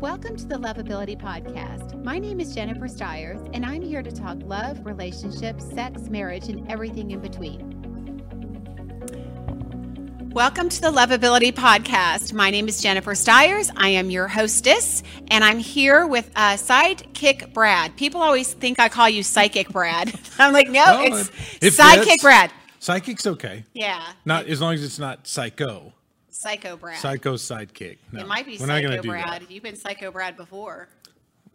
Welcome to the Loveability Podcast. My name is Jennifer Stiers, and I'm here to talk love, relationships, sex, marriage, and everything in between. Welcome to the Loveability Podcast. My name is Jennifer Stiers. I am your hostess, and I'm here with uh, Sidekick Brad. People always think I call you Psychic Brad. I'm like, no, Well, it's it- it Sidekick. Brad. Psychic's okay. Yeah, Not as long as it's not psycho. Psycho Brad. Psycho sidekick. No, it might be Psycho Brad. You've been Psycho Brad before.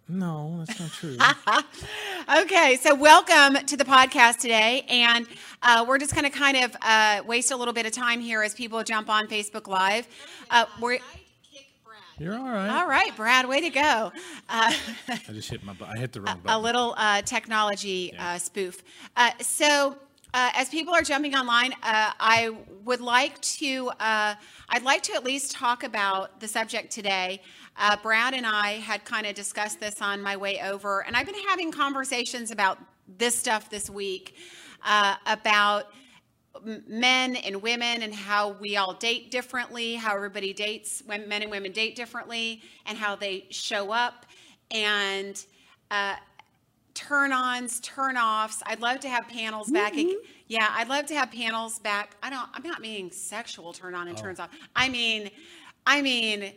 No, that's not true. Okay, so welcome to the podcast today, and uh, we're just going to kind of uh, waste a little bit of time here as people jump on Facebook Live. Uh, we're You're all right. all right, Brad. Way to go! Uh, I just hit my. I hit the wrong button. a little uh, technology uh, spoof. Uh, so, uh, as people are jumping online, uh, I would like to. Uh, I'd like to at least talk about the subject today. Uh, Brad and I had kind of discussed this on my way over, and I've been having conversations about this stuff this week uh, about men and women and how we all date differently, how everybody dates, when men and women date differently, and how they show up, and uh, turn ons, turn offs. I'd love to have panels back. Yeah, I'd love to have panels back. I don't. I'm not meaning sexual turn on and turns off. I mean, I mean.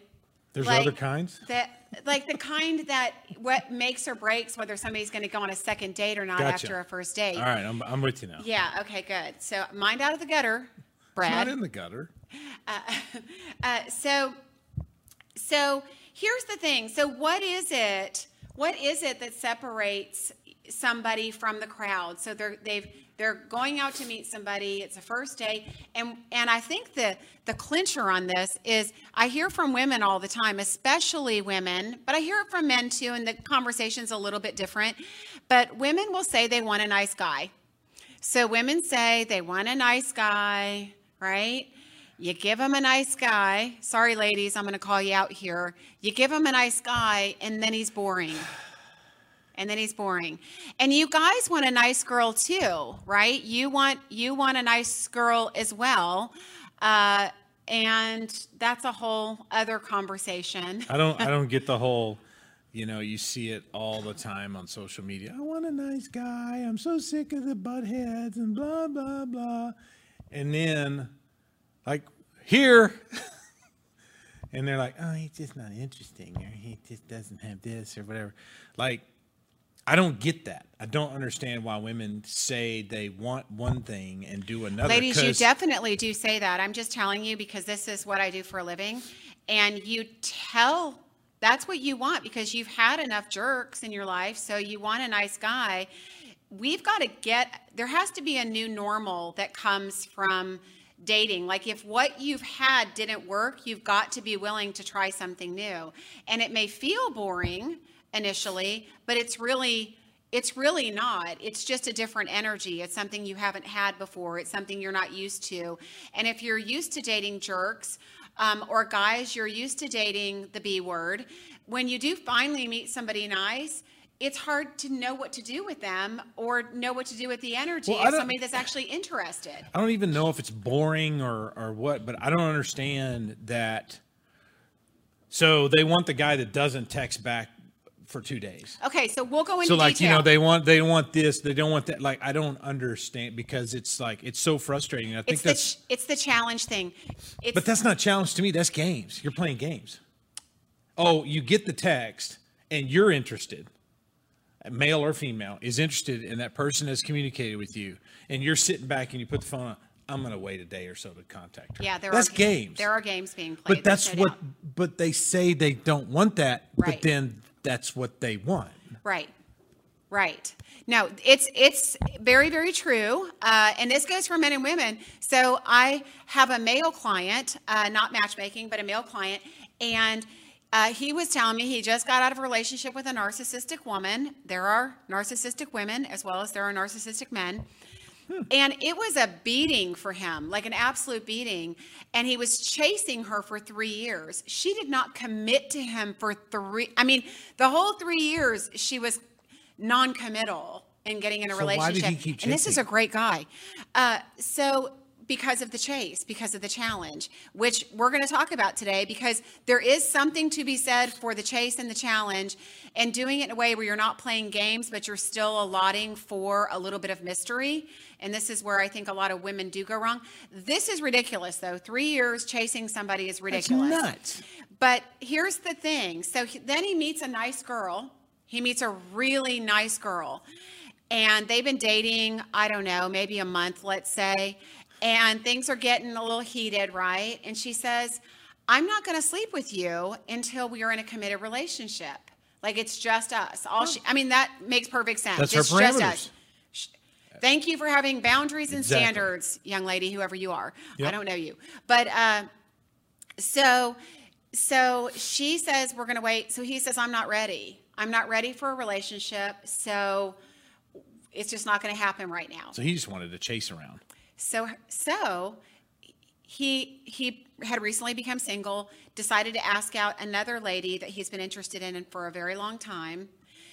There's like, other kinds. That like the kind that what makes or breaks whether somebody's going to go on a second date or not Gotcha. after a first date. All right, I'm, I'm with you now. Yeah. Okay. Good. So mind out of the gutter, Brad. It's not in the gutter. Uh, so, so here's the thing. So, what is it? What is it that separates somebody from the crowd? So they're they've they're going out to meet somebody. It's a first date, and and I think the the clincher on this is I hear from women all the time, especially women, but I hear it from men too, and the conversation's a little bit different. But women will say they want a nice guy. So women say they want a nice guy, right? You give him a nice guy. Sorry, ladies, I'm going to call you out here. You give him a nice guy, and then he's boring. And then he's boring. And you guys want a nice girl too, right? You want you want a nice girl as well, uh, and that's a whole other conversation. I don't. I don't get the whole. You know, you see it all the time on social media. I want a nice guy. I'm so sick of the butt heads and blah blah blah. And then, like here, and they're like, "Oh, he's just not interesting, or he just doesn't have this, or whatever." Like, I don't get that. I don't understand why women say they want one thing and do another. Ladies, you definitely do say that. I'm just telling you because this is what I do for a living. And you tell that's what you want because you've had enough jerks in your life. So you want a nice guy. We've got to get, there has to be a new normal that comes from dating. Like if what you've had didn't work, you've got to be willing to try something new. And it may feel boring initially, but it's really it's really not. It's just a different energy. It's something you haven't had before. It's something you're not used to. And if you're used to dating jerks um, or guys, you're used to dating the B word, when you do finally meet somebody nice, it's hard to know what to do with them or know what to do with the energy Well, of somebody that's actually interested. I don't even know if it's boring or or what, but I don't understand that. So they want the guy that doesn't text back for two days. Okay, so we'll go into So like detail. you know they want they want this they don't want that like I don't understand because it's like it's so frustrating. I think it's the that's ch- it's the challenge thing. It's but that's not a challenge to me. That's games. You're playing games. Oh, you get the text and you're interested, male or female, is interested, and that person has communicated with you, and you're sitting back and you put the phone on. I'm going to wait a day or so to contact her. yeah, there that's are games. There are games being played. but that's no what. doubt. But they say they don't want that. Right. But then that's what they want. Right. Right. No, it's it's very very true, uh, and this goes for men and women. So I have a male client, uh, not matchmaking, but a male client, and uh, he was telling me he just got out of a relationship with a narcissistic woman. There are narcissistic women as well as there are narcissistic men. And it was a beating for him, like an absolute beating. And he was chasing her for three years. She did not commit to him for three. I mean, the whole three years, she was non committal in getting in a So why did relationship. he keep and this is a great guy. Uh, so, because of the chase, because of the challenge, which we're going to talk about today because there is something to be said for the chase and the challenge and doing it in a way where you're not playing games, but you're still allotting for a little bit of mystery. And this is where I think a lot of women do go wrong. This is ridiculous, though. Three years chasing somebody is ridiculous. That's nuts. But here's the thing. So he, then he meets a nice girl. He meets a really nice girl. And they've been dating, I don't know, maybe a month, let's say and things are getting a little heated, right? And she says, I'm not going to sleep with you until we are in a committed relationship. Like it's just us. All she, I mean, that makes perfect sense. That's it's her just us. Thank you for having boundaries and Exactly. standards, young lady, whoever you are. I don't know you, but uh, so so she says we're going to wait. So he says I'm not ready. I'm not ready for a relationship. So it's just not going to happen right now. So he just wanted to chase around. So so he he had recently become single, decided to ask out another lady that he's been interested in for a very long time.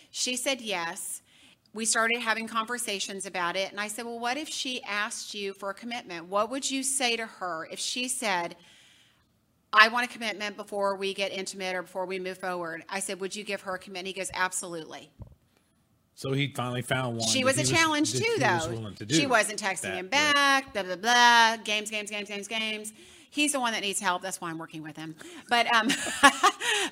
She said yes. We started having conversations about it and I said, "Well, what if she asked you for a commitment? What would you say to her if she said, I want a commitment before we get intimate or before we move forward?" I said, "Would you give her a commitment?" He goes, "Absolutely." So he finally found one. She was a challenge that too, was though. willing to She wasn't texting that him back. Blah blah blah. Games, games, games, games, games. He's the one that needs help. That's why I'm working with him. But um,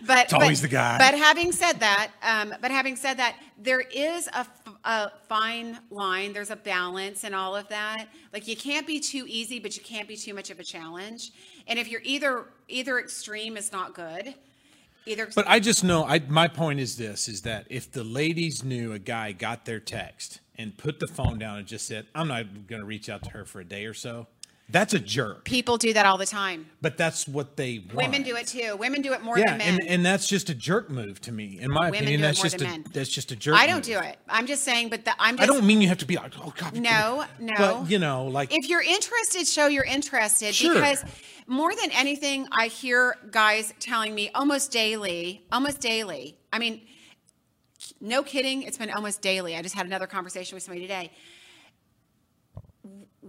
but It's always but- the guy. But having said that, um, but having said that, there is a, f- a fine line. There's a balance and all of that. Like you can't be too easy, but you can't be too much of a challenge. And if you're either either extreme is not good. Either But I just know. I my point is this: is that if the ladies knew a guy got their text and put the phone down and just said, "I'm not going to reach out to her for a day or so," that's a jerk. people do that all the time. But that's what they want. Women do it too. Women do it more Yeah, than men. and, and that's just a jerk move to me. In my Women opinion, do it that's more just than a men. that's just a jerk. I don't move. do it. I'm just saying, but the, I'm just. I don't mean you have to be like, oh God. No, no. But you know, like If you're interested, show you're interested. Sure. Because more than anything, I hear guys telling me almost daily, almost daily. I mean, no kidding. It's been almost daily. I just had another conversation with somebody today.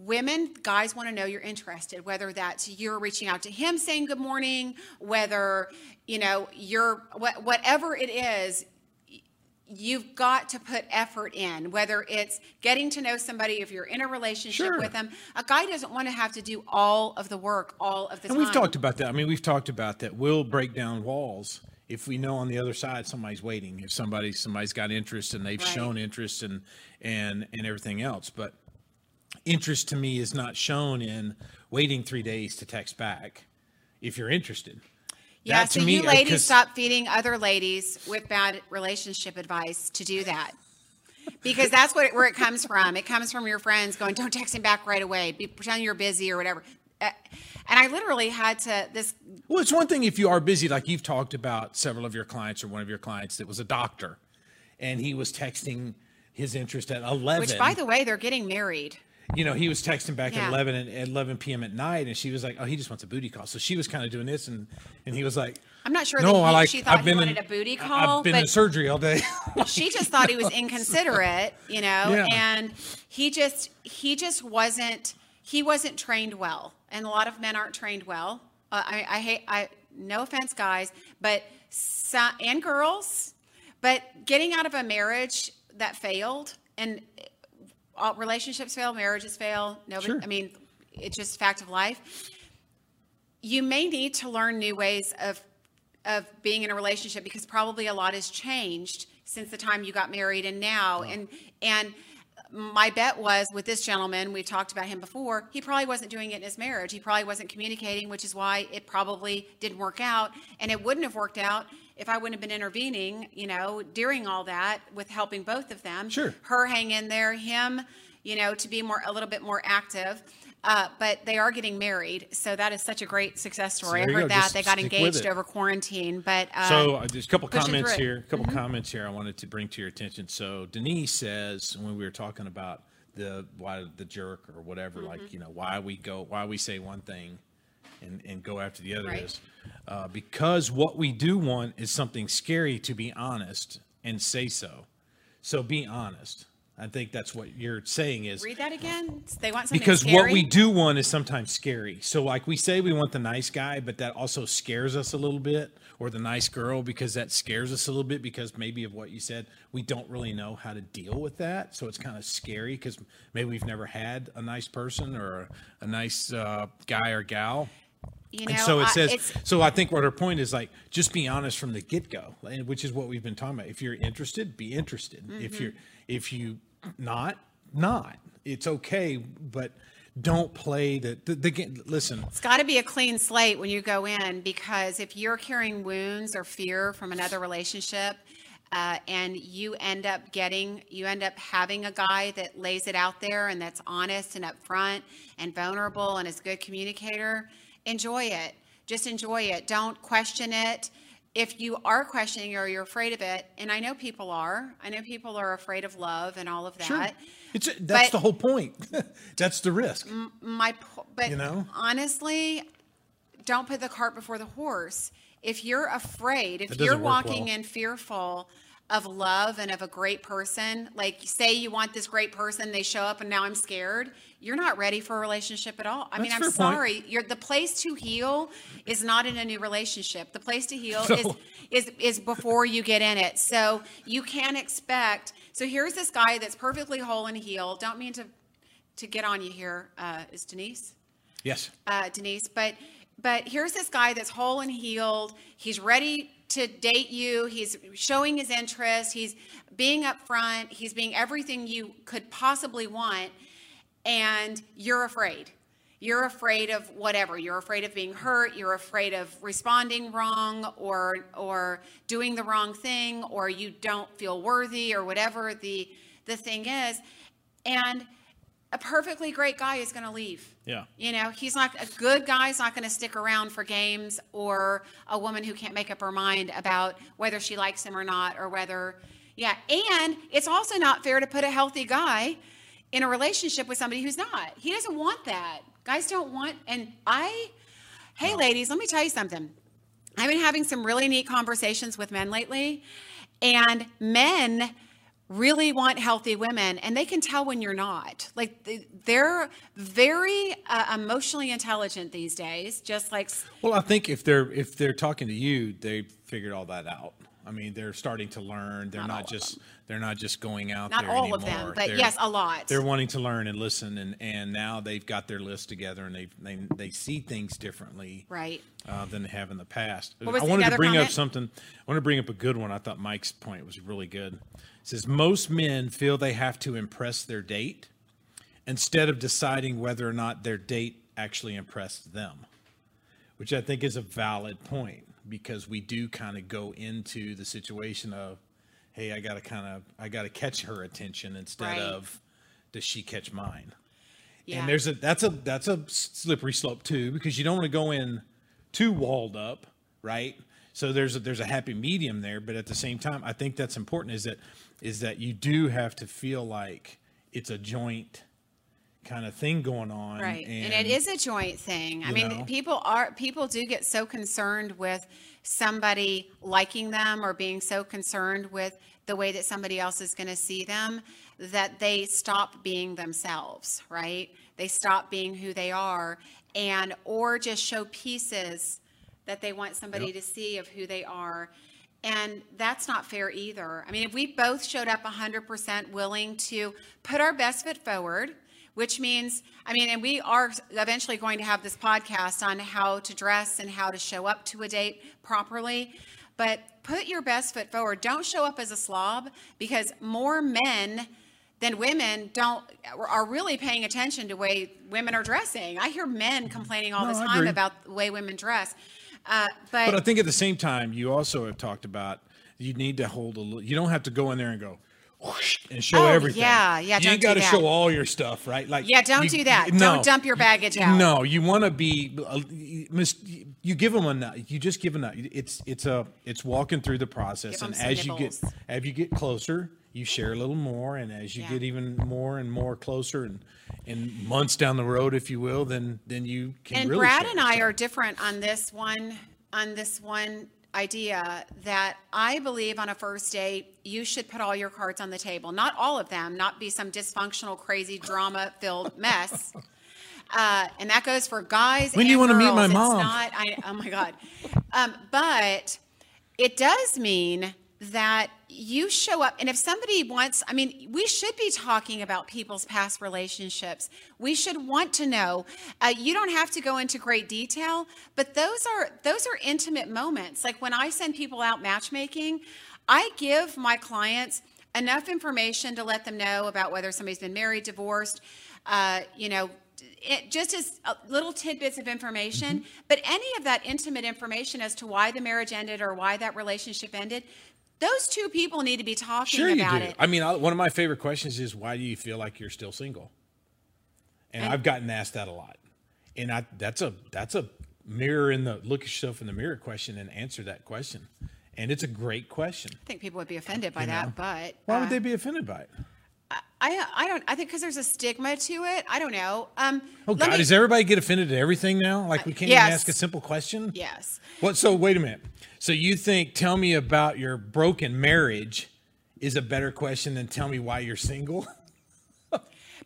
Women, guys want to know you're interested, whether that's you're reaching out to him saying good morning, whether, you know, you're, wha- whatever it is, you've got to put effort in whether it's getting to know somebody if you're in a relationship Sure. with them a guy doesn't want to have to do all of the work all of the And time we've talked about that. I mean, we've talked about that. We'll break down walls if we know on the other side somebody's waiting. If somebody somebody's got interest and they've Right. shown interest and and and everything else, but interest to me is not shown in waiting three days to text back. If you're interested, yeah That so me, you uh, ladies stop feeding other ladies with bad relationship advice to do that. Because that's what where it comes from. It comes from your friends going don't text him back right away. Be pretend you're busy or whatever. Uh, and i literally had to this Well, it's one thing if you are busy, like you've talked about several of your clients or one of your clients that was a doctor, and he was texting his interest at eleven. which by the way they're getting married you know, he was texting back Yeah. at 11 and at 11 p.m. at night, and she was like, "Oh, he just wants a booty call." So she was kind of doing this, and and he was like, I'm not sure "No, that I he- like. she thought I've he been wanted in, a booty call, I've been in surgery all day." she just thought he was inconsiderate, you know, Yeah. and he just he just wasn't he wasn't trained well, and a lot of men aren't trained well. Uh, I, I hate I no offense, guys, but some, and girls, but getting out of a marriage that failed and all relationships fail, marriages fail. Nobody, Sure. I mean, it's just fact of life. You may need to learn new ways of of being in a relationship because probably a lot has changed since the time you got married and now and and my bet was with this gentleman we've talked about him before he probably wasn't doing it in his marriage he probably wasn't communicating which is why it probably didn't work out and it wouldn't have worked out if i wouldn't have been intervening you know during all that with helping both of them Sure. her hang in there him you know to be more a little bit more active uh, but they are getting married so that is such a great success story there i heard go. that Just they got engaged over quarantine but uh, so uh, there's a couple comments here. A couple comments here I wanted to bring to your attention. So Denise says when we were talking about the why the jerk or whatever, Mm-hmm. like you know why we go, why we say one thing, and and go after the other Right. is uh, because what we do want is something scary to be honest and say so. So be honest. I think that's what you're saying is Read that again. They want something because scary? what we do want is sometimes scary. So like we say we want the nice guy, but that also scares us a little bit, or the nice girl because that scares us a little bit because maybe of what you said, we don't really know how to deal with that. So it's kind of scary because maybe we've never had a nice person or a, a nice uh, guy or gal. You know, and so it says. it's- so I think what her point is like, just be honest from the get go, which is what we've been talking about. If you're interested, be interested. Mm-hmm. If you're if you not, not. It's okay, but don't play the the, the game. Listen, It's got to be a clean slate when you go in because if you're carrying wounds or fear from another relationship, uh, and you end up getting, you end up having a guy that lays it out there and that's honest and upfront and vulnerable and is a good communicator, enjoy it. Just enjoy it. Don't question it. If you are questioning or you're afraid of it, and I know people are, I know people are afraid of love and all of that. sure, it's that's But- the whole point. that's the risk. my but You know? honestly don't put the cart before the horse if you're afraid if you're walking well. in fearful of love and of a great person like say you want this great person they show up and now i'm scared you're not ready for a relationship at all i mean i'm fair point. sorry you're the place to heal is not in a new relationship the place to heal No. is is is before you get in it so you can't expect so here's this guy that's perfectly whole and healed don't mean to to get on you here uh, is denise Yes. uh, Denise. But but here's this guy that's whole and healed. He's ready to date you. He's showing his interest. He's being upfront. He's being everything you could possibly want, and you're afraid. You're afraid of whatever. You're afraid of being hurt. You're afraid of responding wrong or or doing the wrong thing, or you don't feel worthy, or whatever the the thing is, and a perfectly great guy is going to leave. Yeah. You know, he's not a good guy's not going to stick around for games or a woman who can't make up her mind about whether she likes him or not or whether yeah, and it's also not fair to put a healthy guy in a relationship with somebody who's not. He doesn't want that. Guys don't want and I Hey ladies, let me tell you something. I've been having some really neat conversations with men lately and men really want healthy women and they can tell when you're not like they- they're very uh, emotionally intelligent these days just like Well, I think if they're if they're talking to you, they figured all that out. I mean, they're starting to learn. They're Not not, just they're not just going out Not there all anymore. of them, but They're- yes, a lot. They're wanting to learn and listen, and and now they've got their list together, and they they they see things differently, right uh, than they have in the past. What was I wanted to bring comment? up something. I want to bring up a good one. I thought Mike's point was really good. It says most men feel they have to impress their date instead of deciding whether or not their date actually impressed them, which I think is a valid point because we do kind of go into the situation of, hey, I got to kind of I got to catch her attention instead Right. of does she catch mine? yeah And there's a that's a that's a slippery slope too because you don't want to go in too walled up, right? So there's a, there's a happy medium there, but at the same time, I think that's important is that is that you do have to feel like it's a joint kind of thing going on, right and, it is a joint thing i mean know? people are people do get so concerned with somebody liking them or being so concerned with the way that somebody else is going to see them that they stop being themselves right they stop being who they are and or just show pieces that they want somebody Yep. to see of who they are and that's not fair either. I mean, if we both showed up 100% willing to put our best foot forward, which means, I mean, and we are eventually going to have this podcast on how to dress and how to show up to a date properly. But put your best foot forward. Don't show up as a slob because more men than women don't are really paying attention to the way women are dressing. I hear men complaining all No, the time about the way women dress. Uh, But I think at the same time, you also have talked about you need to hold a little. You don't have to go in there and go whoosh and show Oh, everything. yeah, yeah, You got to show all your stuff, right? Like Yeah, don't you- do that. no. Don't dump your baggage out. No, you want to be. uh, you give them enough. You just give enough. It's it's a it's walking through the process, and as you get as you get closer, you share a little more, and as you Yeah. get even more and more closer, and and months down the road, if you will, then then you can and really Brad and I stuff. are different on this one. On this one, idea that I believe on a first date, you should put all your cards on the table. Not all of them, not be some dysfunctional, crazy, drama filled mess. Uh, and that goes for guys. When do you want to meet my It's mom? Not, I, oh my God. Um, but it does mean that you show up and if somebody wants i mean we should be talking about people's past relationships. We should want to know. Uh, you don't have to go into great detail but those are those are intimate moments. Like when i send people out matchmaking i give my clients enough information to let them know about whether somebody's been married divorced uh, you know it, just as uh, little tidbits of information, mm-hmm. but any of that intimate information as to why the marriage ended or why that relationship ended, those two people need to be talking sure about you do. it. I mean, one of my favorite questions is why do you feel like you're still single? And, and I've gotten asked that a lot. And I that's a that's a mirror in the look yourself in the mirror question and answer that question. And it's a great question. I think people would be offended by you that, know? but why uh, would they be offended by it? I I don't I think because there's a stigma to it. I don't know. Um, oh God, me, does everybody get offended at everything now? Like we can't yes. even ask a simple question. Yes. What? So wait a minute. So you think tell me about your broken marriage is a better question than tell me why you're single?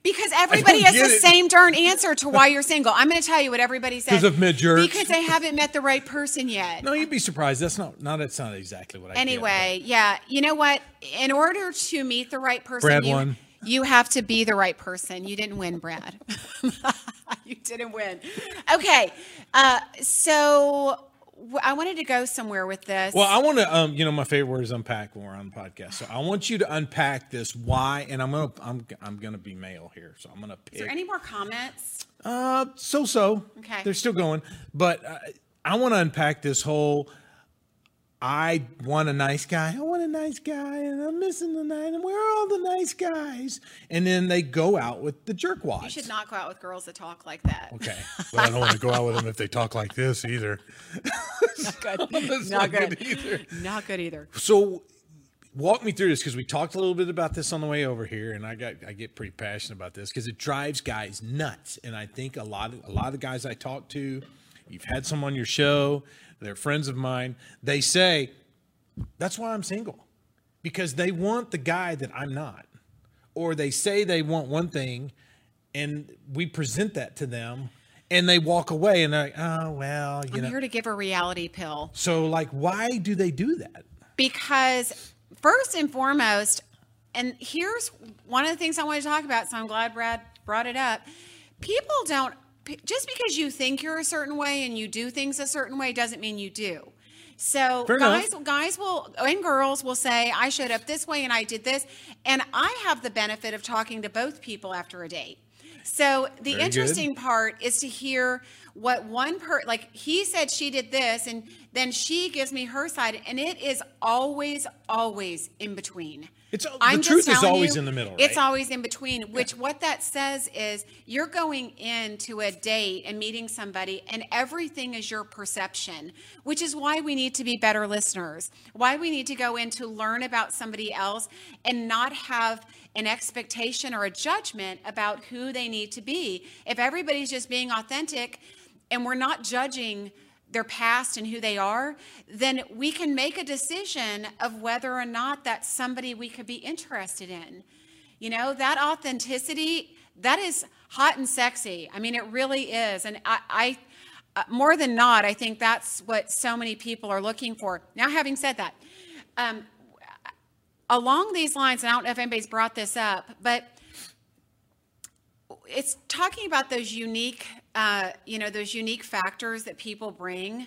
Because everybody has the it. same darn answer to why you're single. I'm going to tell you what everybody says. Because of mid Because they haven't met the right person yet. No, you'd be surprised. That's not. No, that's not exactly what I. Anyway, get, yeah. You know what? In order to meet the right person, Brad you, won. You have to be the right person. You didn't win, Brad. you didn't win. Okay, uh, so I wanted to go somewhere with this. Well, I want to, um, you know, my favorite word is unpack when we're on the podcast. So I want you to unpack this why, and I'm gonna, I'm, I'm gonna be male here, so I'm gonna pick. Is there any more comments? Uh, so so. Okay. They're still going, but uh, I want to unpack this whole. I want a nice guy. I want a nice guy, and I'm missing the night. And where are all the nice guys? And then they go out with the jerkwads. You should not go out with girls that talk like that. Okay, but I don't want to go out with them if they talk like this either. not good. not, not good. good either. Not good either. So, walk me through this because we talked a little bit about this on the way over here, and I got I get pretty passionate about this because it drives guys nuts. And I think a lot of a lot of the guys I talk to, you've had some on your show they're friends of mine. They say, that's why I'm single because they want the guy that I'm not. Or they say they want one thing and we present that to them and they walk away and they're like, oh, well, you I'm know. here to give a reality pill. So, like, why do they do that? Because, first and foremost, and here's one of the things I want to talk about, so I'm glad Brad brought it up. People don't just because you think you're a certain way and you do things a certain way doesn't mean you do. So Fair guys, enough. guys will and girls will say, "I showed up this way and I did this," and I have the benefit of talking to both people after a date. So the Very interesting good. part is to hear what one per like he said she did this and then she gives me her side and it is always always in between. It's the I'm truth is always you, in the middle. Right? It's always in between. Which yeah. what that says is you're going into a date and meeting somebody, and everything is your perception. Which is why we need to be better listeners. Why we need to go in to learn about somebody else and not have an expectation or a judgment about who they need to be. If everybody's just being authentic, and we're not judging their past and who they are, then we can make a decision of whether or not that's somebody we could be interested in. You know, that authenticity, that is hot and sexy. I mean, it really is. And I, I uh, more than not, I think that's what so many people are looking for. Now, having said that, um, along these lines, and I don't know if anybody's brought this up, but it's talking about those unique, uh, you know, those unique factors that people bring.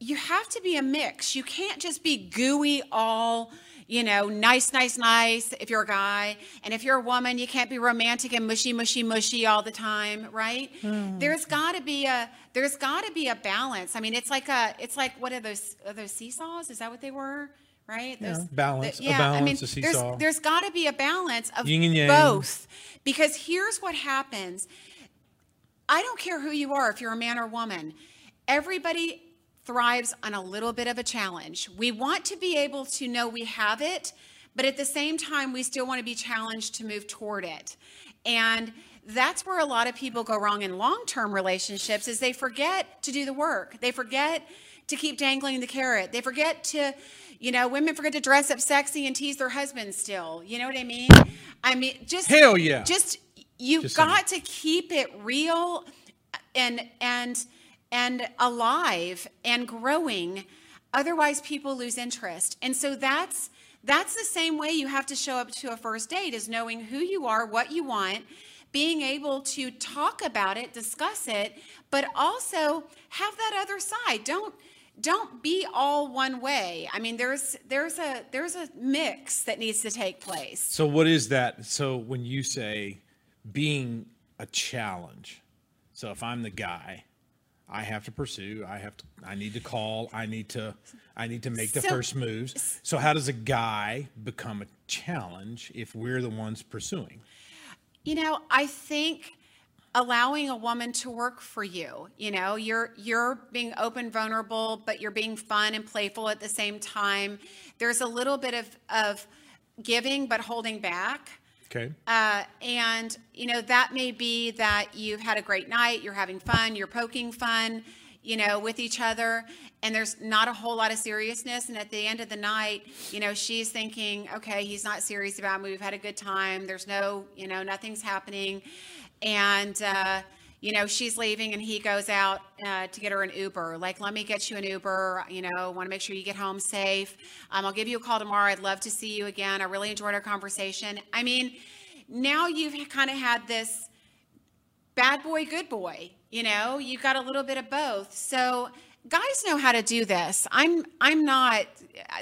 You have to be a mix. You can't just be gooey all, you know, nice, nice, nice if you're a guy. And if you're a woman, you can't be romantic and mushy, mushy, mushy all the time, right? Mm. There's got to be a there's got to be a balance. I mean, it's like a it's like what are those are those seesaws? Is that what they were? right? There's, yeah, balance. The, yeah, balance, I mean, there's, there's got to be a balance of Yin and yang. both. Because here's what happens. I don't care who you are, if you're a man or woman. Everybody thrives on a little bit of a challenge. We want to be able to know we have it, but at the same time, we still want to be challenged to move toward it. And that's where a lot of people go wrong in long-term relationships is they forget to do the work. They forget to keep dangling the carrot. They forget to, you know, women forget to dress up sexy and tease their husbands still. You know what I mean? I mean, just Hell yeah. Just you've Just got to keep it real and and and alive and growing. Otherwise, people lose interest. And so that's that's the same way you have to show up to a first date is knowing who you are, what you want, being able to talk about it, discuss it, but also have that other side. Don't don't be all one way. I mean, there's there's a there's a mix that needs to take place. So what is that? So when you say being a challenge, so if I'm the guy, I have to pursue, I have to I need to call, I need to I need to make the So- first moves. So how does a guy become a challenge if we're the ones pursuing? You know, I think allowing a woman to work for you, you know, you're you're being open, vulnerable, but you're being fun and playful at the same time. There's a little bit of of giving but holding back. Okay. Uh, and you know that may be that you've had a great night, you're having fun, you're poking fun, you know, with each other, and there's not a whole lot of seriousness. And at the end of the night, you know, she's thinking, okay, he's not serious about me. We've had a good time. There's no, you know, nothing's happening, and uh, you know she's leaving, and he goes out uh, to get her an Uber. Like, let me get you an Uber. You know, want to make sure you get home safe. Um, I'll give you a call tomorrow. I'd love to see you again. I really enjoyed our conversation. I mean now you've kind of had this bad boy, good boy. You know, you've got a little bit of both. So guys know how to do this. I'm I'm not.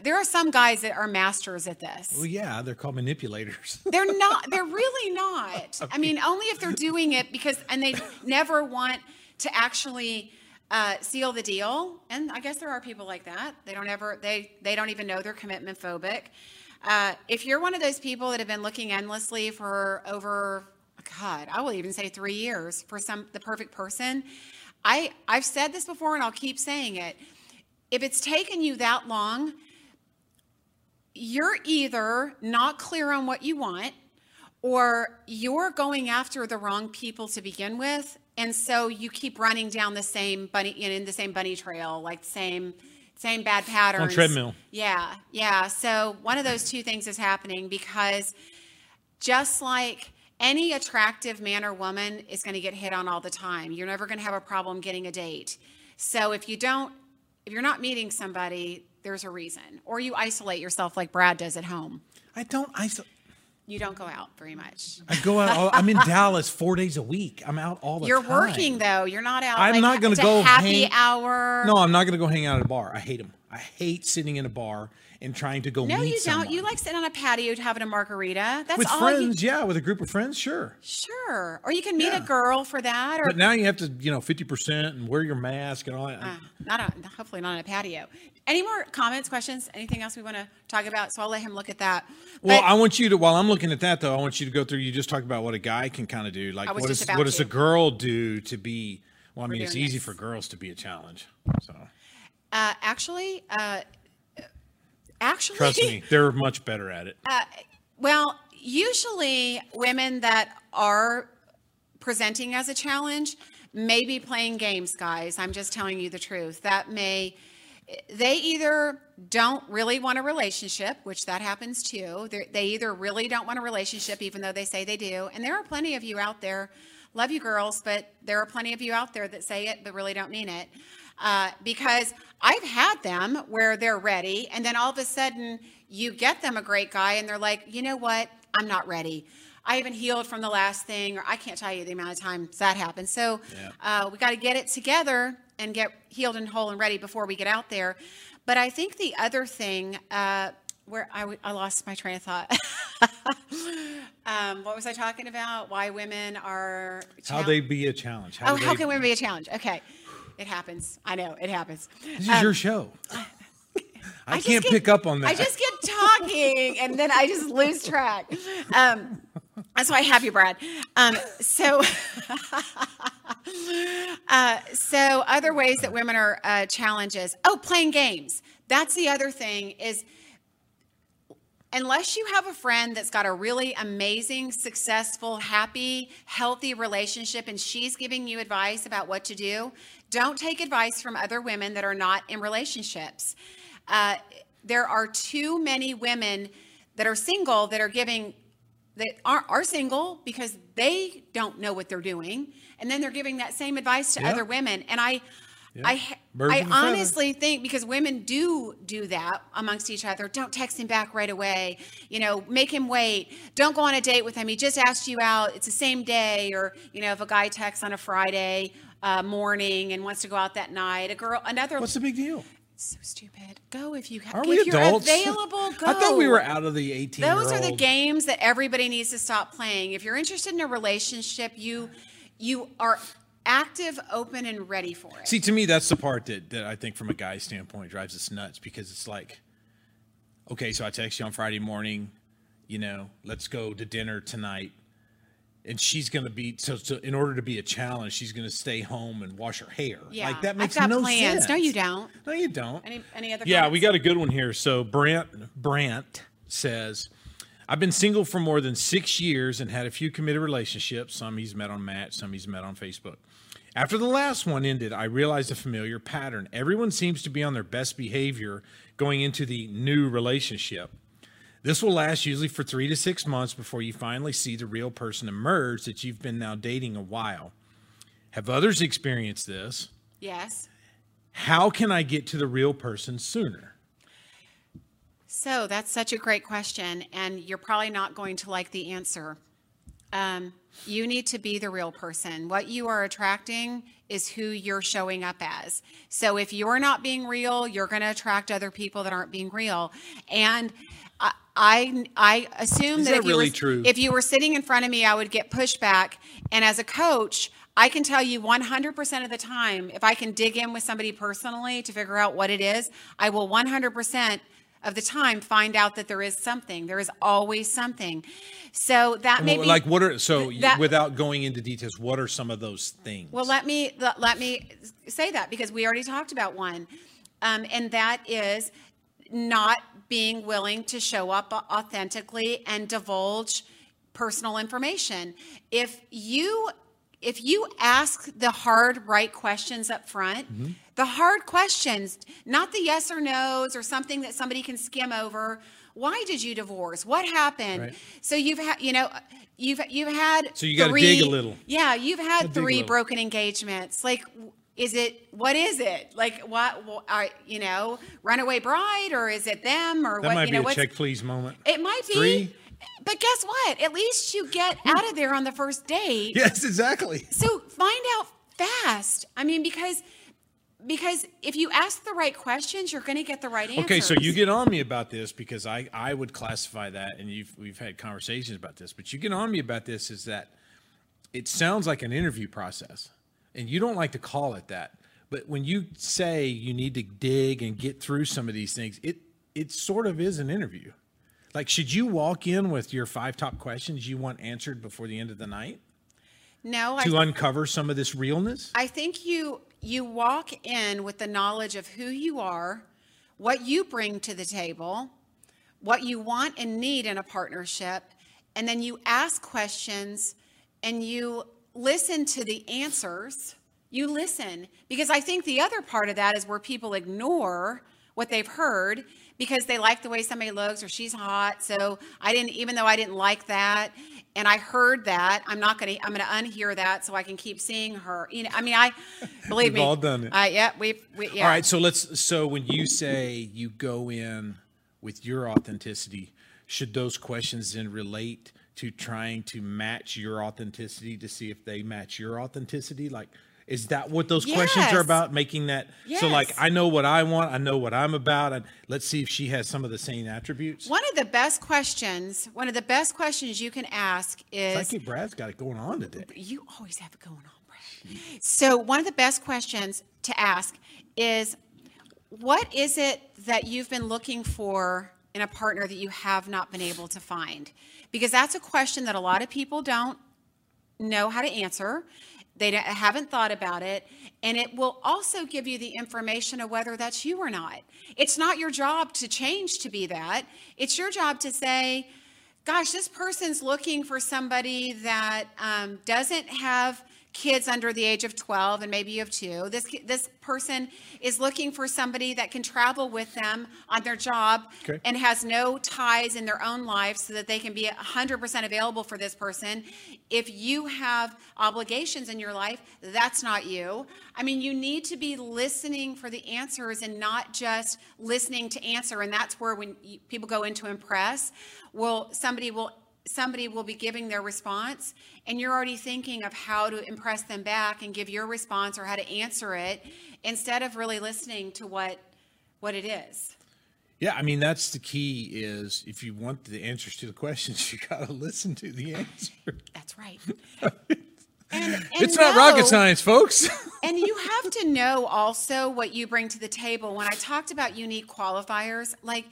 There are some guys that are masters at this. Well, yeah, they're called manipulators. They're not. They're really not. I mean, only if they're doing it because, and they never want to actually uh, seal the deal. And I guess there are people like that. They don't ever. They they don't even know they're commitment phobic. Uh, if you're one of those people that have been looking endlessly for over, God, I will even say three years for some the perfect person, I I've said this before and I'll keep saying it. If it's taken you that long, you're either not clear on what you want or you're going after the wrong people to begin with and so you keep running down the same bunny in the same bunny trail like same same bad patterns On treadmill. yeah yeah so one of those two things is happening because just like any attractive man or woman is going to get hit on all the time you're never going to have a problem getting a date so if you don't if you're not meeting somebody there's a reason or you isolate yourself like brad does at home I don't. I. so- you don't go out very much I go out. All, I'm in Dallas four days a week. I'm out all the time. you're working though you're not out I'm like, not gonna to go happy hang- hour No, I'm not going to go hang out at a bar. I hate them. I hate sitting in a bar and trying to go no meet you someone. don't you like sitting on a patio having a margarita that's with all friends, you yeah, with a group of friends, sure. sure or you can meet Yeah. a girl for that or But now you have to, you know, fifty percent and wear your mask and all that. Uh, not on, hopefully not on a patio. Any more comments, questions, anything else we want to talk about? So I'll let him look at that. well, But- I want you to. While I'm looking at that, though, I want you to go through. You just talked about what a guy can kind of do. Like, what is what does a girl do to be? Well, I mean, it's easy this. for girls to be a challenge. So uh, actually, uh, actually, trust me, they're much better at it. Uh, well, usually women that are presenting as a challenge may be playing games, guys. I'm just telling you the truth. That may they either don't really want a relationship, which that happens too. They're, they either really don't want a relationship, even though they say they do. And there are plenty of you out there. Love you, girls, but there are plenty of you out there that say it but really don't mean it. Uh, because I've had them where they're ready, and then all of a sudden you get them a great guy, and they're like, you know what? I'm not ready. I haven't healed from the last thing, or I can't tell you the amount of times that happens. So uh, we got to get it together and get healed and whole and ready before we get out there. But I think the other thing, uh, where I, w- I lost my train of thought. um, what was I talking about? Why women are How they be a challenge? Oh, how can women be a challenge? Okay, it happens. I know it happens. This is your show. I, just can't get- pick up on that. I just get talking and then I just lose track. Um, that's why I have you, Brad. Um, so, uh, so other ways that women are uh, challenges. Oh, playing games. That's the other thing is unless you have a friend that's got a really amazing, successful, happy, healthy relationship and she's giving you advice about what to do, don't take advice from other women that are not in relationships. Uh, there are too many women that are single that are giving that are, are single because they don't know what they're doing and then they're giving that same advice to Yeah. other women and i Yeah. i Birds i honestly think because women do do that amongst each other don't text him back right away you know make him wait. Don't go on a date with him. He just asked you out. It's the same day or you know if a guy texts on a friday uh, morning and wants to go out that night a girl another What's the big deal? so stupid. Go if you have Are if we you're available go I thought we were out of the 18 those are the games that everybody needs to stop playing. If you're interested in a relationship, you you are active, open, and ready for it. See, to me, that's the part that, that I think from a guy's standpoint drives us nuts because it's like, okay, so I text you on Friday morning, you know, let's go to dinner tonight. And she's going to be, so, so in order to be a challenge, she's going to stay home and wash her hair. yeah, Like that makes I've got no plans. sense. No, you don't. No, you don't. Any any other? Yeah, we got a good one here. So Brant Brant says, I've been single for more than six years and had a few committed relationships. Some he's met on Match, some he's met on Facebook. After the last one ended, I realized a familiar pattern. Everyone seems to be on their best behavior going into the new relationship. This will last usually for three to six months before you finally see the real person emerge that you've been now dating a while. Have others experienced this? Yes. How can I get to the real person sooner? So that's such a great question, and you're probably not going to like the answer. Um, you need to be the real person. What you are attracting is who you're showing up as. So if you're not being real, you're going to attract other people that aren't being real. And I, I, I assume that, that if you really were, true? if you were sitting in front of me, I would get pushback. And as a coach, I can tell you 100% of the time, if I can dig in with somebody personally to figure out what it is, I will 100% of the time find out that there is something. There is always something. So that may be like what are so that- without going into details what are some of those things well, let me let, let me say that because we already talked about one, um, and that is not being willing to show up authentically and divulge personal information. If you if you ask the hard right questions up front, the hard questions, not the yes or no's or something that somebody can skim over. Why did you divorce? What happened? Right. So you've had, you know, you've you've had So you got to dig a little. Yeah, you've had three broken engagements. Like, is it what is it? Like, what? wh- Are you know, runaway bride, or is it them, or that what? might you know, be a check please moment it might be. Three? But guess what? At least you get out of there on the first date. yes exactly So find out fast. I mean, because because if you ask the right questions, you're going to get the right answers. okay so you get on me about this because i i would classify that and you've we've had conversations about this but you get on me about this is that it sounds like an interview process and you don't like to call it that but when you say you need to dig and get through some of these things it it sort of is an interview. Like should you walk in with your five top questions you want answered before the end of the night? No, I to uncover some of this realness? I think you you walk in with the knowledge of who you are, what you bring to the table, what you want and need in a partnership, and then you ask questions and you listen to the answers. You listen because I think the other part of that is where people ignore what they've heard because they like the way somebody looks or she's hot. So I didn't, even though I didn't like that, and I heard that, I'm not gonna, I'm gonna unhear that so I can keep seeing her. You know, I mean, I believe We've me, all done it. Uh, yeah, we've, we, yeah. All right, so let's. So when you say you go in with your authenticity, should those questions then relate to trying to match your authenticity to see if they match your authenticity? Like, is that what those questions are about? Making that so, like, I know what I want, I know what I'm about, and let's see if she has some of the same attributes. One of the best questions, one of the best questions you can ask is, Psyche Brad's got it going on today. you always have it going on, Brad. So, one of the best questions to ask is what is it that you've been looking for in a partner that you have not been able to find? Because that's a question that a lot of people don't know how to answer. They haven't thought about it and it will also give you the information of whether that's you or not. It's not your job to change to be that. It's your job to say gosh this person's looking for somebody that um, doesn't have kids under the age of 12 and maybe you have two this this person is looking for somebody that can travel with them on their job Okay. and has no ties in their own life so that they can be 100% available for this person if you have obligations in your life that's not you i mean you need to be listening for the answers and not just listening to answer and that's where when you, people go into impress well somebody will somebody will be giving their response and you're already thinking of how to impress them back and give your response or how to answer it instead of really listening to what what it is Yeah, I mean that's the key. Is if you want the answers to the questions, you got to listen to the answer. that's right and, and it's not rocket science, folks. and you have to know also what you bring to the table. When I talked about unique qualifiers, like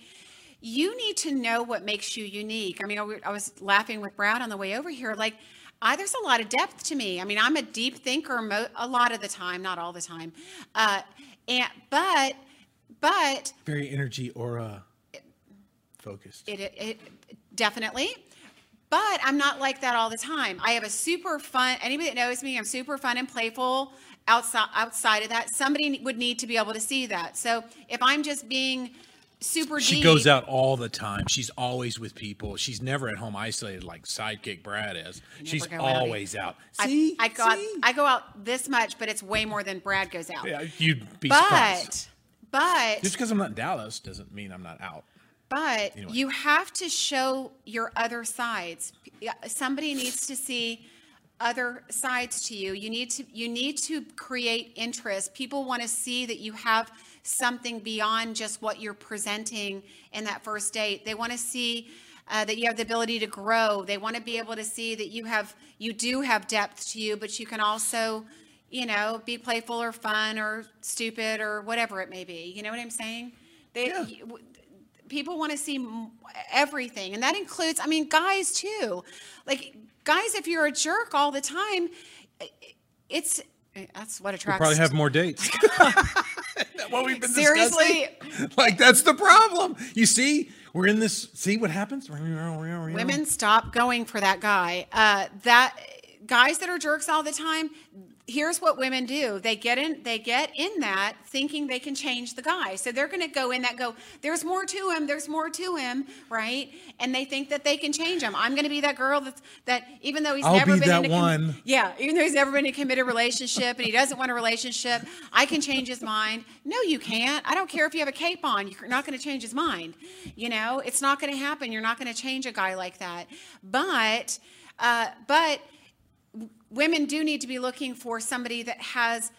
you need to know what makes you unique. I mean, I was laughing with Brad on the way over here. Like, I, there's a lot of depth to me. I mean, I'm a deep thinker mo- a lot of the time, not all the time. Uh, and but but Very energy aura focused. it, it, it definitely but i'm not like that all the time i have a super fun anybody that knows me i'm super fun and playful outside outside of that somebody would need to be able to see that so if i'm just being super She deep goes out all the time. She's always with people. She's never at home isolated like sidekick Brad is. She's go out. always out. I, See, I go out, I go out this much but it's way more than brad goes out Yeah, you'd be surprised. but but Just because I'm not in Dallas doesn't mean I'm not out. But Anyway. you have to show your other sides. Somebody needs to see other sides to you. You need to you need to create interest. People want to see that you have something beyond just what you're presenting in that first date. They want to see uh, that you have the ability to grow. They want to be able to see that you have you do have depth to you, but you can also, you know, be playful or fun or stupid or whatever it may be. You know what I'm saying? They, Yeah. you- people want to see m- everything and that includes i mean guys too like guys if you're a jerk all the time it's that's what attracts probably have more dates. what we've been seriously discussing? Like that's the problem. You see, we're in this. See what happens? women stop going for that guy uh, that guys that are jerks all the time here's what women do. They get in they get in that thinking they can change the guy. So they're going to go in that go there's more to him there's more to him right? And they think that they can change him. I'm going to be that girl that's that even though he's I'll never be been that in a one. yeah even though he's never been in a committed relationship and he doesn't want a relationship i can change his mind. No you can't. I don't care if you have a cape on. You're not going to change his mind. You know it's not going to happen. You're not going to change a guy like that. But uh, but women do need to be looking for somebody that has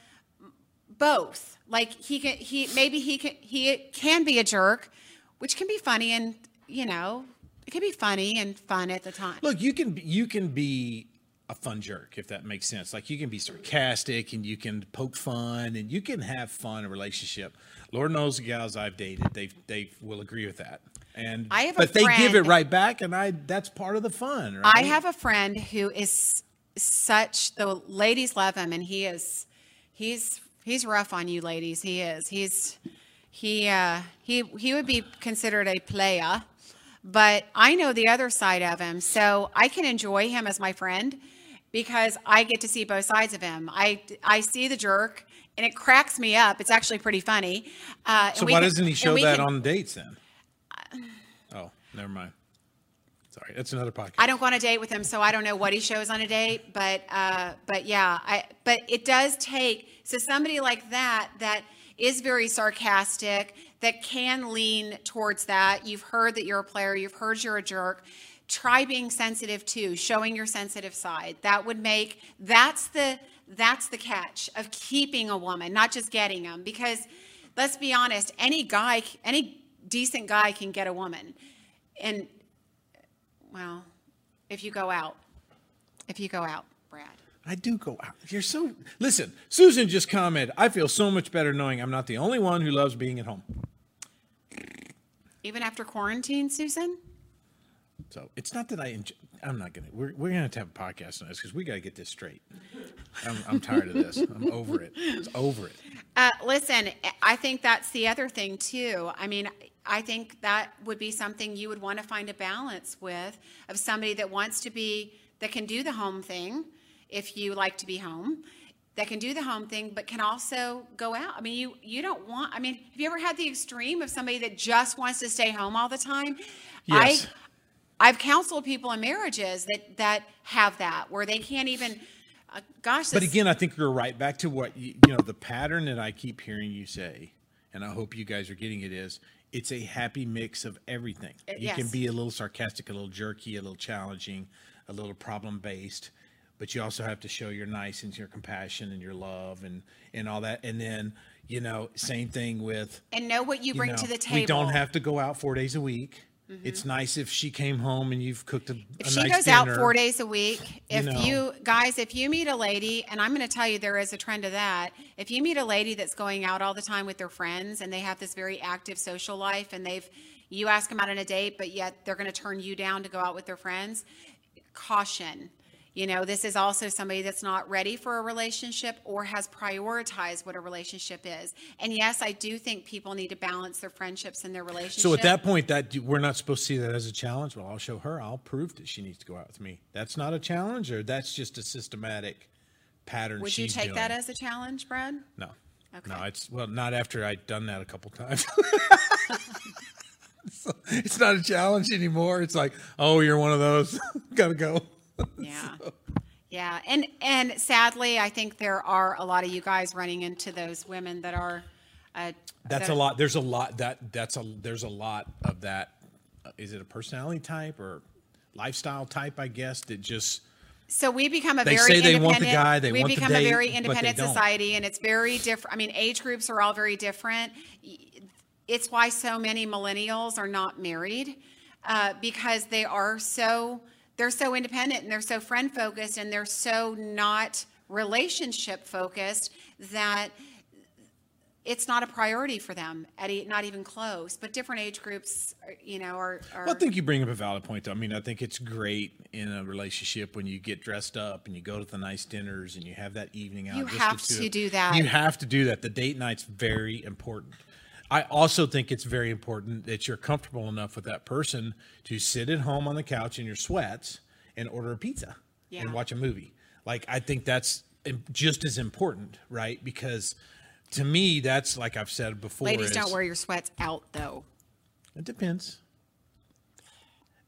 both like he can he maybe he can he can be a jerk which can be funny and you know it can be funny and fun at the time Look, you can be- you can be a fun jerk if that makes sense. Like you can be sarcastic and you can poke fun and you can have fun in a relationship. Lord knows the gals I've dated, they they will agree with that. And I have a but they give it right back, and I that's part of the fun. Right? I have a friend who is such the ladies love him and he is he's he's rough on you ladies he is he's he uh he he would be considered a player but I know the other side of him so I can enjoy him as my friend because I get to see both sides of him I I see the jerk and it cracks me up it's actually pretty funny uh, So why can- doesn't he show that can- on dates then? Oh, never mind. Sorry, that's another podcast. I don't go on a date with him, so I don't know what he shows on a date. But uh, but yeah, I but it does take so somebody like that that is very sarcastic that can lean towards that. You've heard that you're a player. You've heard you're a jerk. Try being sensitive too, showing your sensitive side. That would make that's the that's the catch of keeping a woman, not just getting them. Because let's be honest, any guy, any decent guy can get a woman, and well, if you go out, if you go out, Brad. I do go out. You're so listen. Susan just commented. I feel so much better knowing I'm not the only one who loves being at home. Even after quarantine, Susan? So it's not that I enjoy. I'm not gonna. We're we're gonna have to have a podcast on this because we got to get this straight. I'm, I'm tired of this. I'm over it. It's over it. Uh, listen, I think that's the other thing too. I mean, I think that would be something you would want to find a balance with of somebody that wants to be that can do the home thing if you like to be home that can do the home thing but can also go out. I mean, you you don't want I mean, have you ever had the extreme of somebody that just wants to stay home all the time? Yes. I I've counseled people in marriages that that have that where they can't even uh, gosh, But again, I think you're right back to what you, you know the pattern that I keep hearing you say, and I hope you guys are getting it is it's a happy mix of everything. Uh, You can be a little sarcastic, a little jerky, a little challenging, a little problem based, but you also have to show your nice and your compassion and your love and and all that. And then you know, same thing with and know what you you bring know, to the table. We don't have to go out four days a week. It's nice if she came home and you've cooked a, if a she nice goes out four days a week if know. you guys if you meet a lady and i'm going to tell you there is a trend of that if you meet a lady that's going out all the time with their friends and they have this very active social life and they've you ask them out on a date but yet they're going to turn you down to go out with their friends caution you know this is also somebody that's not ready for a relationship or has prioritized what a relationship is and yes i do think people need to balance their friendships and their relationships So at that point, that we're not supposed to see that as a challenge. Well, I'll show her. I'll prove that she needs to go out with me. That's not a challenge, or that's just a systematic pattern. would you take doing. that as a challenge brad no? Okay. No, it's well, not after I'd done that a couple times. It's not a challenge anymore. It's like, oh, you're one of those. Gotta go. Yeah. Yeah. And and sadly, I think there are a lot of you guys running into those women that are uh That's that- a lot. There's a lot that that's a there's a lot of that. Uh, it a personality type or lifestyle type? I guess that just So we become a They very say they want the independent. guy, they we want the become a very independent society, and it's very different. I mean, age groups are all very different. It's why so many millennials are not married uh, because they are so they're so independent and they're so friend focused and they're so not relationship focused that it's not a priority for them at e- not even close. But different age groups, are, you know, are. are Well, I think you bring up a valid point. Though. I mean, I think it's great in a relationship when you get dressed up and you go to the nice dinners and you have that evening out. You have to of- do that. You have to do that. The date night's very important. I also think it's very important that you're comfortable enough with that person to sit at home on the couch in your sweats and order a pizza Yeah. and watch a movie. Like, I think that's just as important, right? Because to me, that's like I've said before. ladies is- don't wear your sweats out though. it depends.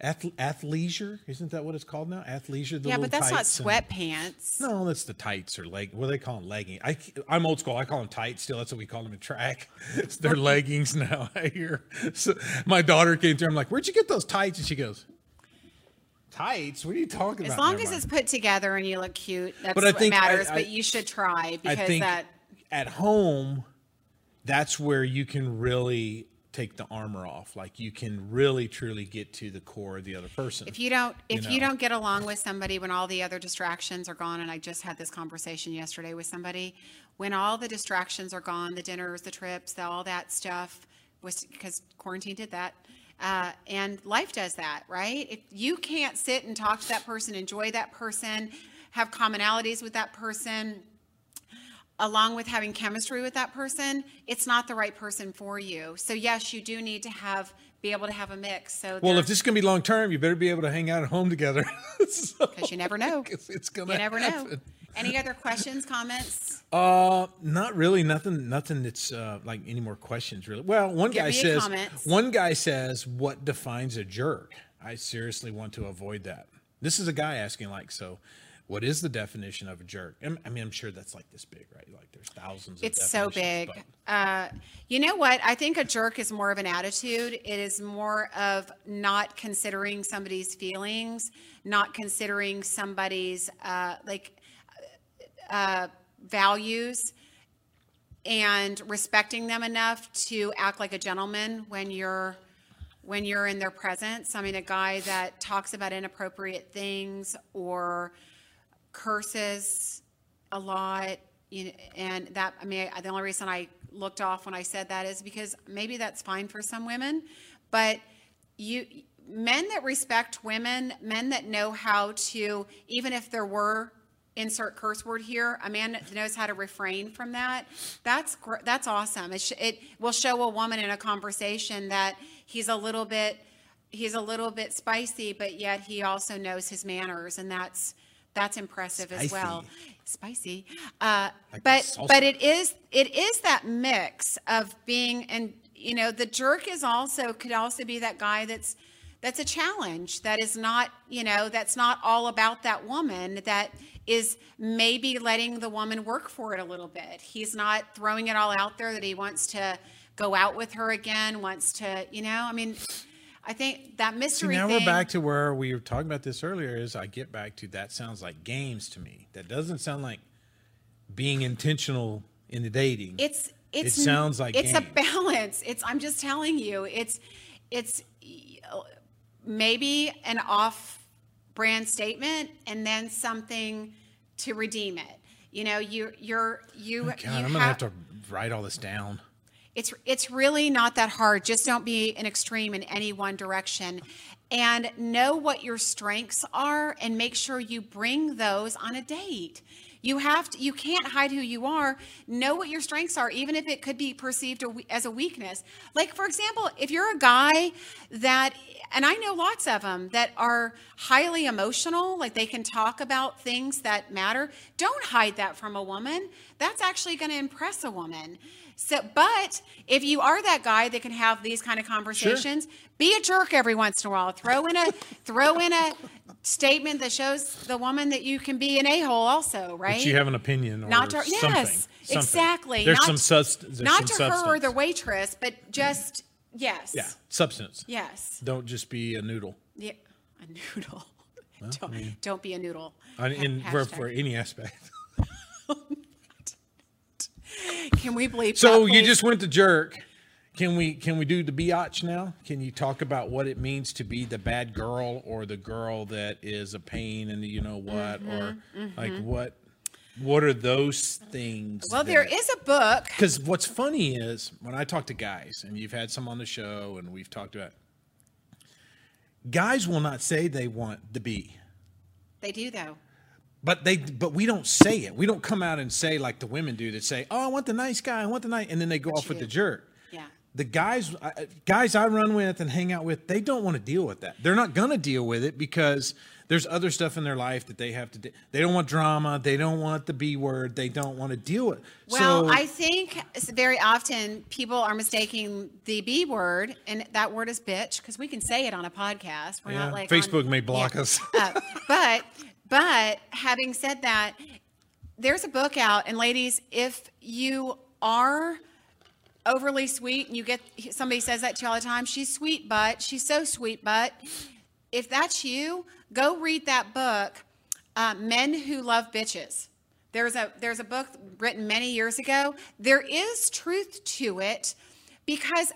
Ath- athleisure, isn't that what it's called now? Athleisure. The Yeah, but that's not tights and- sweatpants. no, that's the tights or leg. What do they call them? Legging. I, I'm old school. I call them tights still. That's what we call them in track. It's their leggings now. I hear. So my daughter came through. I'm like, "Where'd you get those tights?" And she goes, "Tights? What are you talking As about?" As long Never as mind. it's put together and you look cute, that's But I what think matters. I- but you should try I because think that at home, that's where you can really take the armor off. Like you can really truly get to the core of the other person. if you don't if you know. don't get along with somebody when all the other distractions are gone, and I just had this conversation yesterday with somebody, when all the distractions are gone, the dinners, the trips, the, all that stuff was because quarantine did that. Uh, and life does that, right? If you can't sit and talk to that person, enjoy that person, have commonalities with that person, along with having chemistry with that person, it's not the right person for you. So yes, you do need to have be able to have a mix. So well, if this is going to be long term, you better be able to hang out at home together. because you never know, it's going to you never know. Any other questions, comments? Uh, not really. Nothing. Nothing. That's uh, like any more questions. Really. Well, one Give guy says. One guy says, "What defines a jerk?" I seriously want to avoid that. This is a guy asking, like, so, what is the definition of a jerk? I'm- mean, I'm sure that's like this big, right? Like, there's thousands. Of It's so big. Uh, you know what? I think a jerk is more of an attitude. It is more of not considering somebody's feelings, not considering somebody's uh, like uh, values, and respecting them enough to act like a gentleman when you're when you're in their presence. I mean, a guy that talks about inappropriate things or curses a lot you know, and that i mean the only reason i looked off when i said that is because maybe that's fine for some women but you men that respect women men that know how to even if there were insert curse word here, a man that knows how to refrain from that, that's that's awesome. It, sh- it will show a woman in a conversation that he's a little bit he's a little bit spicy, but yet he also knows his manners, and that's that's impressive as well. Spicy, uh, Like but but it is it is that mix of being and you know the jerk is also could also be that guy that's that's a challenge that is not you know that's not all about that woman that is maybe letting the woman work for it a little bit. He's not throwing it all out there that he wants to go out with her again wants to you know i mean i think that See, mystery now thing, we're back to where we were talking about this earlier. Is I get back to that sounds like games to me. That doesn't sound like being intentional in the dating. it's it's It sounds like it's a balance it's i'm just telling you it's it's maybe an off brand statement and then something to redeem it you know you you're you Oh, God, you I'm gonna have to write all this down. It's it's really not that hard. Just don't be an extreme in any one direction. And know what your strengths are and make sure you bring those on a date. You have to you can't hide who you are. Know what your strengths are even if it could be perceived as a weakness. Like for example, if you're a guy that and I know lots of them that are highly emotional, like they can talk about things that matter. Don't hide that from a woman. That's actually going to impress a woman. So, but if you are that guy that can have these kind of conversations, be a jerk every once in a while. Throw in a throw in a statement that shows the woman that you can be an a hole also, right? But you have an opinion or not to something. yes, something. exactly. There's not, some substance. There's not some to her or the waitress, but mm-hmm. just yes, yeah, substance. yes, Don't just be a noodle. yeah, a noodle. don't, don't be a noodle. In for, for any aspect. Can we believe? So you just went to jerk. Can we can we do the biatch now? Can you talk about what it means to be the bad girl or the girl that is a pain and the you know what or Mm-hmm, like what what are those things? well, there is a book. because what's funny is when I talk to guys and you've had some on the show and we've talked about guys will not say they want the B. They do though. But they, but we don't say it. We don't come out and say like the women do that say, "Oh, I want the nice guy. I want the nice," and then they go off with the jerk. Yeah. The guys, guys I run with and hang out with, they don't want to deal with that. They're not gonna deal with it because there's other stuff in their life that they have to. do. They don't want drama. They don't want the B word. They don't want to deal with. It. Well, so, I think very often people are mistaking the B word, and that word is bitch, because we can say it on a podcast. We're Yeah, not like Facebook on- may block Yeah. us. Uh, but but having said that, there's a book out, and ladies, if you are overly sweet and you get somebody says that to you all the time she's sweet but she's so sweet but if that's you go read that book uh, men who love bitches. There's a there's a book written many years ago. There is truth to it because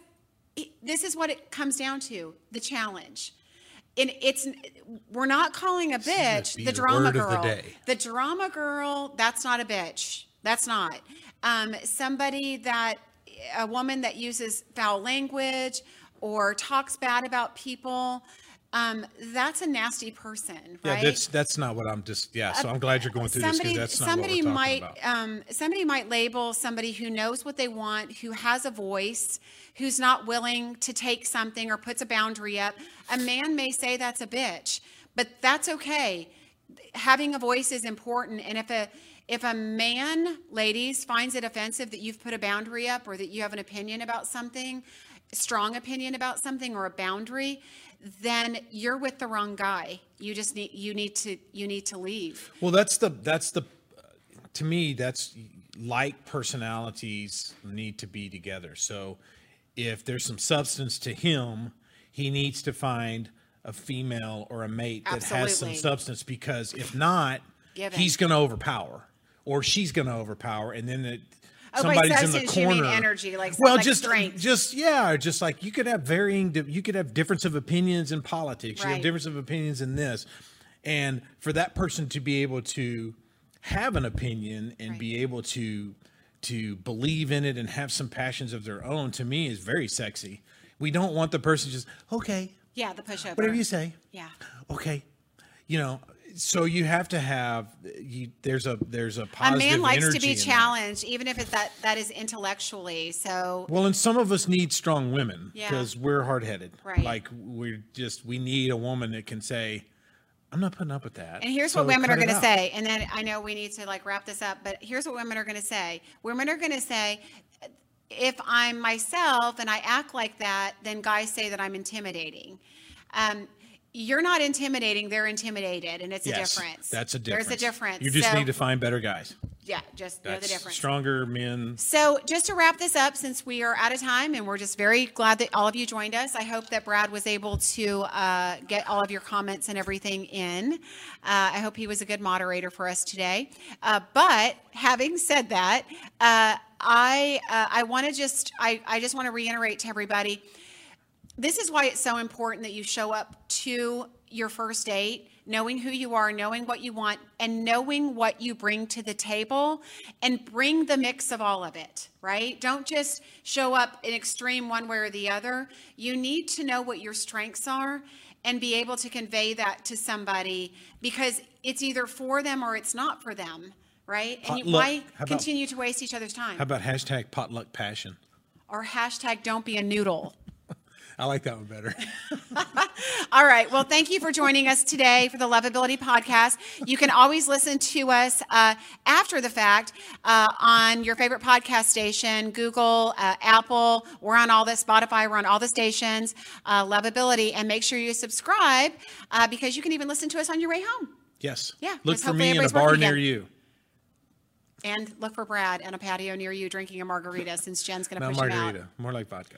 this is what it comes down to the challenge and it's we're not calling a bitch the the drama of the girl. the drama girl that's not a bitch. That's not. Um, somebody that a woman that uses foul language or talks bad about people um, that's a nasty person yeah, right that's that's not what I'm just. Yeah, so I'm glad you're going through this somebody because that's not somebody what we're might about. um, somebody might label somebody who knows what they want who has a voice who's not willing to take something or puts a boundary up a man may say that's a bitch but that's okay having a voice is important and if a if a man ladies finds it offensive that you've put a boundary up or that you have an opinion about something strong opinion about something or a boundary then you're with the wrong guy. You just need you need to you need to leave. Well, that's the that's the to me that's like personalities need to be together. So if there's some substance to him, he needs to find a female or a mate that has some substance because if not, he's going to overpower or she's going to overpower and then it Oh, somebody's in the substance, you mean corner. energy, like- well, like just strength. just yeah, just like you could have varying, you could have difference of opinions in politics. You have difference of opinions in this, and for that person to be able to have an opinion and be able to to believe in it and have some passions of their own, to me is very sexy. We don't want the person just okay, Yeah, the pushover. whatever you say, Yeah. okay, you know. So you have to have you, there's a there's a positive. A man likes to be in that. challenged, even if it's that that is intellectually. So Well, and some of us need strong women Yeah. because we're hard headed. Right. Like we're just we need a woman that can say, "I'm not putting up with that." And here's so what women are going to say. And then I know we need to like wrap this up, but here's what women are going to say. Women are going to say, if I'm myself and I act like that, then guys say that I'm intimidating. Um, you're not intimidating; they're intimidated, and it's a Yes, difference. That's a difference. There's a difference. You just So, need to find better guys. yeah, just know the difference. stronger men. So, just to wrap this up, since we are out of time and we're just very glad that all of you joined us, I hope that Brad was able to uh, get all of your comments and everything in. Uh, I hope he was a good moderator for us today. Uh, but having said that, uh, I uh, I want to just I, I just want to reiterate to everybody this is why it's so important that you show up to your first date knowing who you are knowing what you want and knowing what you bring to the table and bring the mix of all of it right? Don't just show up in extreme one way or the other. You need to know what your strengths are and be able to convey that to somebody because it's either for them or it's not for them right? And Potluck. why about- continue to waste each other's time? How about hashtag potluck passion? or hashtag don't be a noodle I like that one better. All right. Well, thank you for joining us today for the Lovability Podcast. You can always listen to us uh, after the fact uh, on your favorite podcast station, Google, uh, Apple. We're on all the Spotify. We're on all the stations. Uh, Lovability, and make sure you subscribe uh, because you can even listen to us on your way home. Yes. Yeah, Look for me in a bar near again. you. And look for Brad in a patio near you drinking a margarita since Jen's going to push him out. margarita, more like vodka.